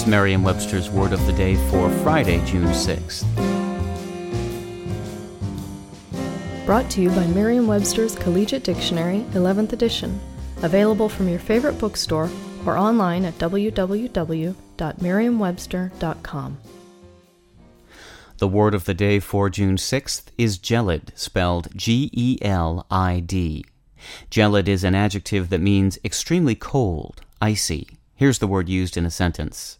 Is Merriam Webster's Word of the Day for Friday, June 6th. Brought to you by Merriam Webster's Collegiate Dictionary, 11th edition. Available from your favorite bookstore or online at www.merriam-webster.com. The word of the day for June 6th is gelid, spelled G E L I D. Gelid is an adjective that means extremely cold, icy. Here's the word used in a sentence.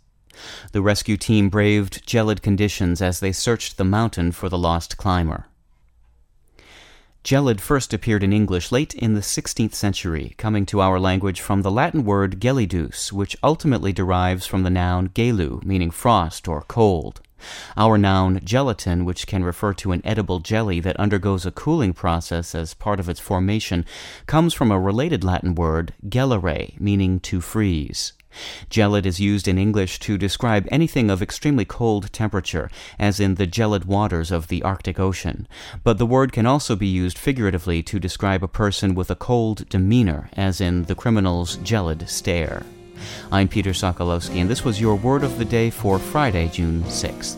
The rescue team braved gelid conditions as they searched the mountain for the lost climber. Gelid first appeared in English late in the 16th century, coming to our language from the Latin word gelidus, which ultimately derives from the noun gelu, meaning frost or cold. Our noun gelatin, which can refer to an edible jelly that undergoes a cooling process as part of its formation, comes from a related Latin word gelare, meaning to freeze. Gelid is used in English to describe anything of extremely cold temperature, as in the gelid waters of the Arctic Ocean. But the word can also be used figuratively to describe a person with a cold demeanor, as in the criminal's gelid stare. I'm Peter Sokolowski, and this was your word of the day for Friday, June 6th.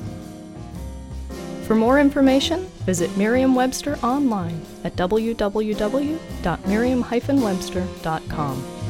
For more information, visit Merriam Webster online at www.merriam-webster.com.